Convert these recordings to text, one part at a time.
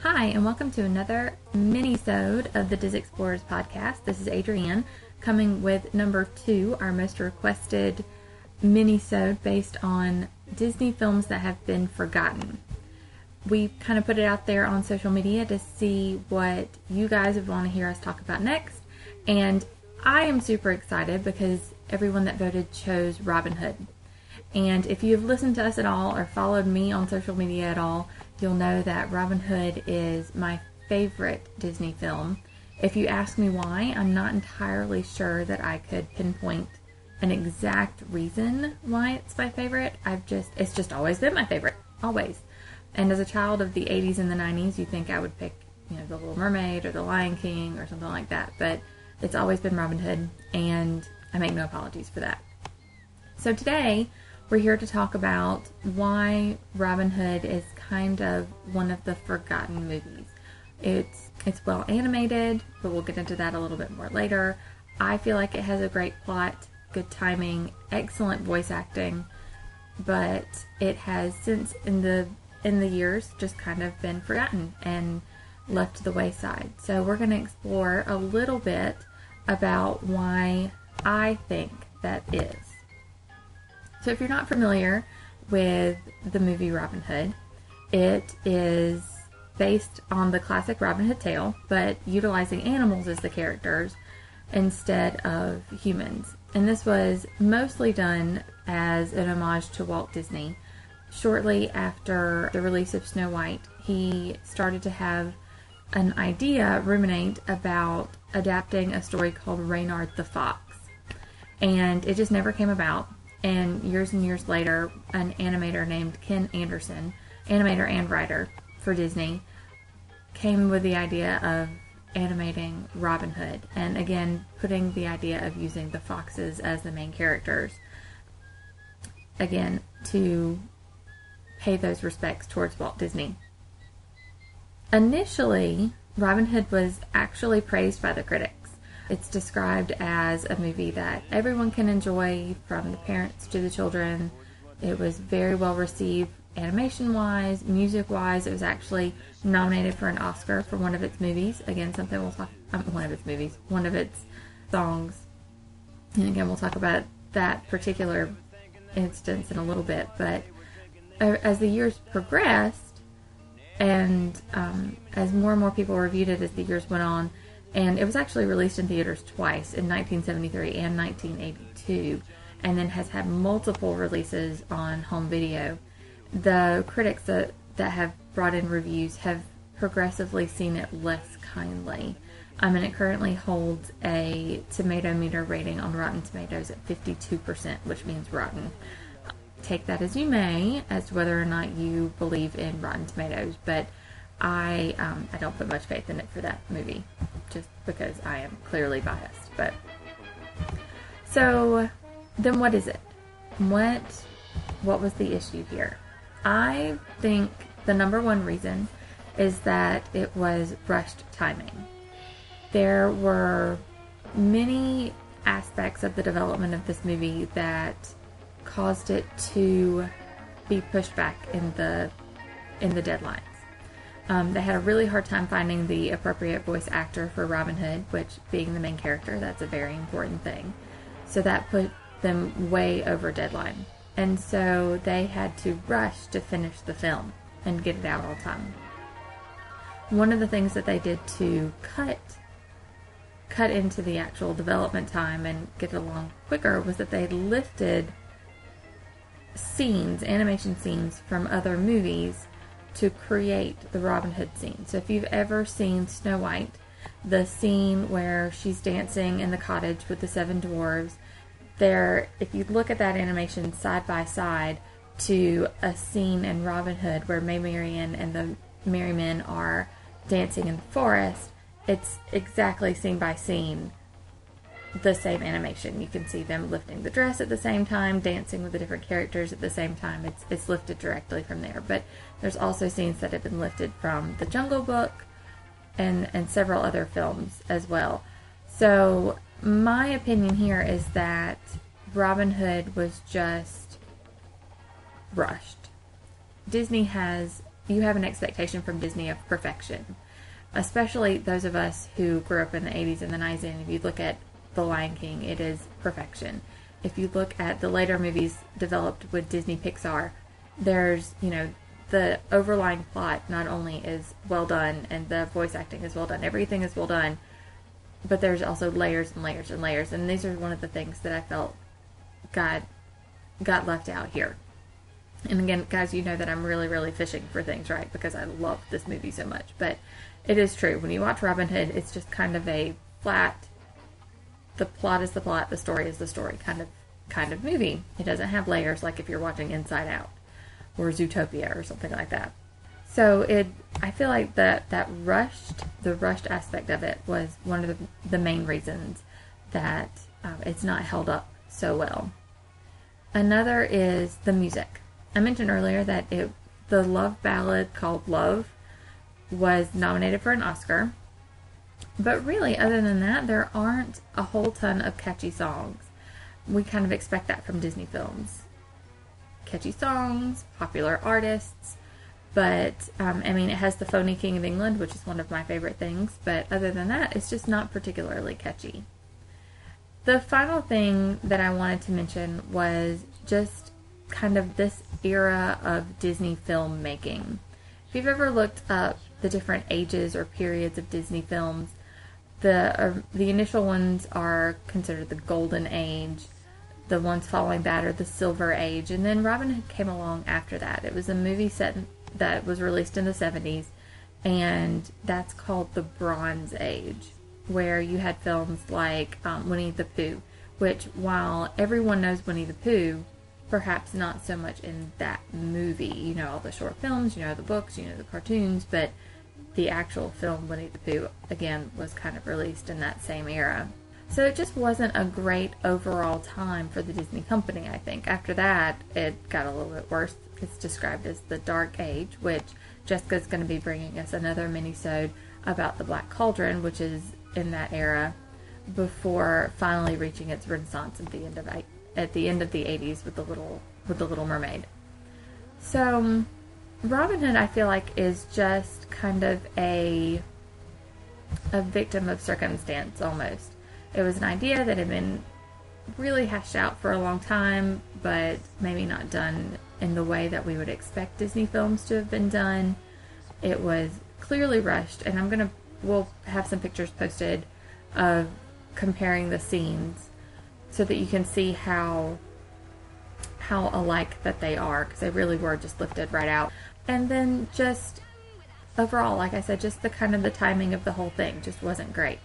Hi, and welcome to another mini-sode of the Dis Explorers podcast. This is Adrienne coming with number two, our most requested mini-sode based on Disney films that have been forgotten. We kind of put it out there on social media to see what you guys would want to hear us talk about next, and I am super excited because everyone that voted chose Robin Hood. And if you've listened to us at all or followed me on social media at all, you'll know that Robin Hood is my favorite Disney film. If you ask me why, I'm not entirely sure that I could pinpoint an exact reason why it's my favorite. I've just it's just always been my favorite, always. And as a child of the 80s and the 90s, you think I would pick, you know, The Little Mermaid or The Lion King or something like that, but it's always been Robin Hood and I make no apologies for that. So today, we're here to talk about why Robin Hood is kind of one of the forgotten movies. It's it's well animated, but we'll get into that a little bit more later. I feel like it has a great plot, good timing, excellent voice acting, but it has since in the in the years just kind of been forgotten and left to the wayside. So we're going to explore a little bit about why I think that is. So, if you're not familiar with the movie Robin Hood, it is based on the classic Robin Hood tale, but utilizing animals as the characters instead of humans. And this was mostly done as an homage to Walt Disney. Shortly after the release of Snow White, he started to have an idea, ruminate about adapting a story called Reynard the Fox. And it just never came about. And years and years later, an animator named Ken Anderson, animator and writer for Disney, came with the idea of animating Robin Hood. And again, putting the idea of using the foxes as the main characters. Again, to pay those respects towards Walt Disney. Initially, Robin Hood was actually praised by the critics. It's described as a movie that everyone can enjoy, from the parents to the children. It was very well received animation wise, music wise. It was actually nominated for an Oscar for one of its movies. Again, something we'll talk um, one of its movies, one of its songs. And again, we'll talk about that particular instance in a little bit. But as the years progressed, and um, as more and more people reviewed it as the years went on, and it was actually released in theaters twice in 1973 and 1982 and then has had multiple releases on home video. The critics that, that have brought in reviews have progressively seen it less kindly. I mean, it currently holds a tomato meter rating on Rotten Tomatoes at 52%, which means rotten. Take that as you may, as to whether or not you believe in Rotten Tomatoes, but I um, I don't put much faith in it for that movie, just because I am clearly biased. But so then, what is it? What what was the issue here? I think the number one reason is that it was rushed timing. There were many aspects of the development of this movie that caused it to be pushed back in the in the deadline. Um, they had a really hard time finding the appropriate voice actor for Robin Hood, which, being the main character, that's a very important thing. So that put them way over deadline. And so they had to rush to finish the film and get it out on time. One of the things that they did to cut cut into the actual development time and get it along quicker was that they lifted scenes, animation scenes from other movies to create the Robin Hood scene. So if you've ever seen Snow White, the scene where she's dancing in the cottage with the seven dwarves, there if you look at that animation side by side to a scene in Robin Hood where Maid Marian and the Merry Men are dancing in the forest, it's exactly scene by scene the same animation. You can see them lifting the dress at the same time, dancing with the different characters at the same time. It's it's lifted directly from there. But there's also scenes that have been lifted from The Jungle Book and and several other films as well. So my opinion here is that Robin Hood was just rushed. Disney has, you have an expectation from Disney of perfection. Especially those of us who grew up in the 80s and the 90s, and if you look at The Lion King, it is perfection. If you look at the later movies developed with Disney Pixar, there's, you know, the overlying plot not only is well done and the voice acting is well done, everything is well done, but there's also layers and layers and layers. And these are one of the things that I felt got got left out here. And again, guys, you know that I'm really, really fishing for things, right? Because I love this movie so much. But it is true. When you watch Robin Hood, it's just kind of a flat the plot is the plot, the story is the story kind of kind of movie. It doesn't have layers like if you're watching Inside Out or Zootopia or something like that. So it, I feel like that that rushed, the rushed aspect of it was one of the, the main reasons that um, it's not held up so well. Another is the music. I mentioned earlier that it, the love ballad called Love was nominated for an Oscar. But really, other than that, there aren't a whole ton of catchy songs. We kind of expect that from Disney films. Catchy songs, popular artists, but um, I mean, it has the phony King of England, which is one of my favorite things. But other than that, it's just not particularly catchy. The final thing that I wanted to mention was just kind of this era of Disney filmmaking. If you've ever looked up the different ages or periods of Disney films, the uh, the initial ones are considered the golden age. The ones following that are the silver age, and then Robin Hood came along after that. It was a movie set that was released in the 70s, and that's called the Bronze Age, where you had films like um, Winnie the Pooh, which, while everyone knows Winnie the Pooh, perhaps not so much in that movie. You know, all the short films, you know, the books, you know, the cartoons, but the actual film Winnie the Pooh, again, was kind of released in that same era. So it just wasn't a great overall time for the Disney company, I think. After that, it got a little bit worse it's described as the Dark Age, which Jessica's going to be bringing us another mini-sode about the Black Cauldron, which is in that era, before finally reaching its renaissance at the end of at the end of the 80s with the little with the Little Mermaid. So, Robin Hood, I feel like, is just kind of a a victim of circumstance almost. It was an idea that had been really hashed out for a long time, but maybe not done in the way that we would expect Disney films to have been done. It was clearly rushed, and I'm gonna we'll have some pictures posted of comparing the scenes so that you can see how how alike that they are because they really were just lifted right out. And then just overall, like I said, just the kind of the timing of the whole thing just wasn't great.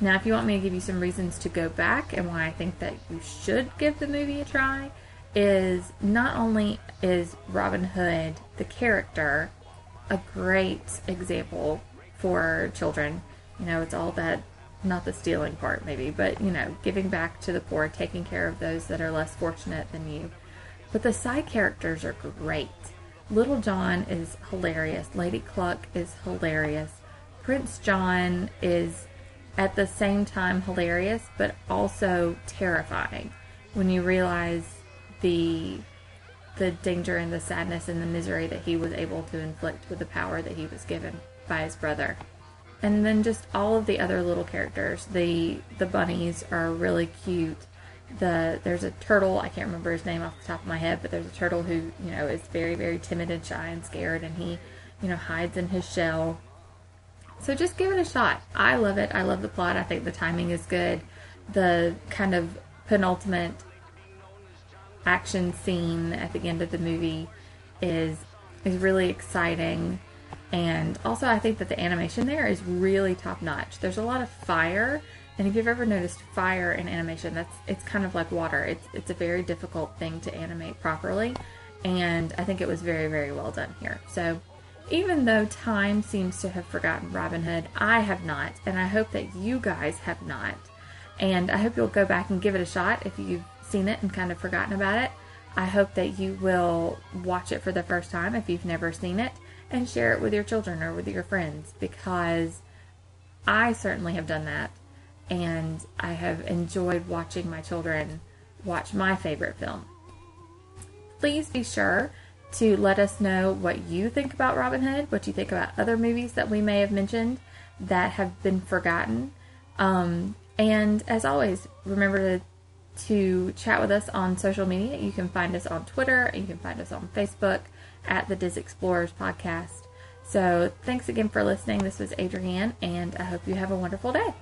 Now, if you want me to give you some reasons to go back and why I think that you should give the movie a try, is not only is Robin Hood the character a great example for children. You know, it's all that not the stealing part maybe, but you know, giving back to the poor, taking care of those that are less fortunate than you. But the side characters are great. Little John is hilarious. Lady Cluck is hilarious. Prince John is at the same time hilarious, but also terrifying when you realize the the danger and the sadness and the misery that he was able to inflict with the power that he was given by his brother. And then just all of the other little characters. The the bunnies are really cute. The there's a turtle, I can't remember his name off the top of my head, but there's a turtle who, you know, is very, very timid and shy and scared and he, you know, hides in his shell. So just give it a shot. I love it. I love the plot. I think the timing is good. The kind of penultimate action scene at the end of the movie is is really exciting and also I think that the animation there is really top notch. There's a lot of fire and if you've ever noticed fire in animation that's it's kind of like water. It's it's a very difficult thing to animate properly and I think it was very very well done here. So even though time seems to have forgotten Robin Hood, I have not and I hope that you guys have not. And I hope you'll go back and give it a shot if you've seen it and kind of forgotten about it. I hope that you will watch it for the first time if you've never seen it and share it with your children or with your friends because I certainly have done that and I have enjoyed watching my children watch my favorite film. Please be sure to let us know what you think about Robin Hood, what you think about other movies that we may have mentioned that have been forgotten. Um, and as always, remember to, to chat with us on social media. You can find us on Twitter, you can find us on Facebook at the Dis Explorers Podcast. So thanks again for listening. This was Adrienne, and I hope you have a wonderful day.